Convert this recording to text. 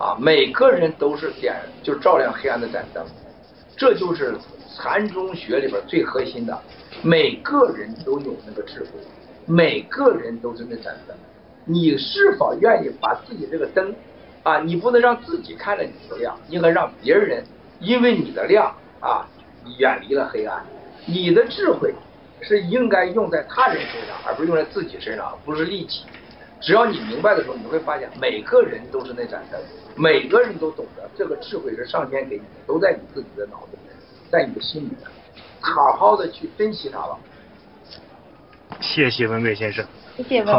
啊，每个人都是点就照亮黑暗的盏灯，这就是禅宗学里边最核心的，每个人都有那个智慧，每个人都是那盏灯，你是否愿意把自己这个灯啊，你不能让自己看着你不亮，应该让别人因为你的亮啊，远离了黑暗，你的智慧是应该用在他人身上，而不是用在自己身上，不是利己。只要你明白的时候，你会发现每个人都是那盏灯，每个人都懂得这个智慧是上天给你的，都在你自己的脑子里，在你的心里面，好好的去珍惜它吧。谢谢文贵先生。谢谢文。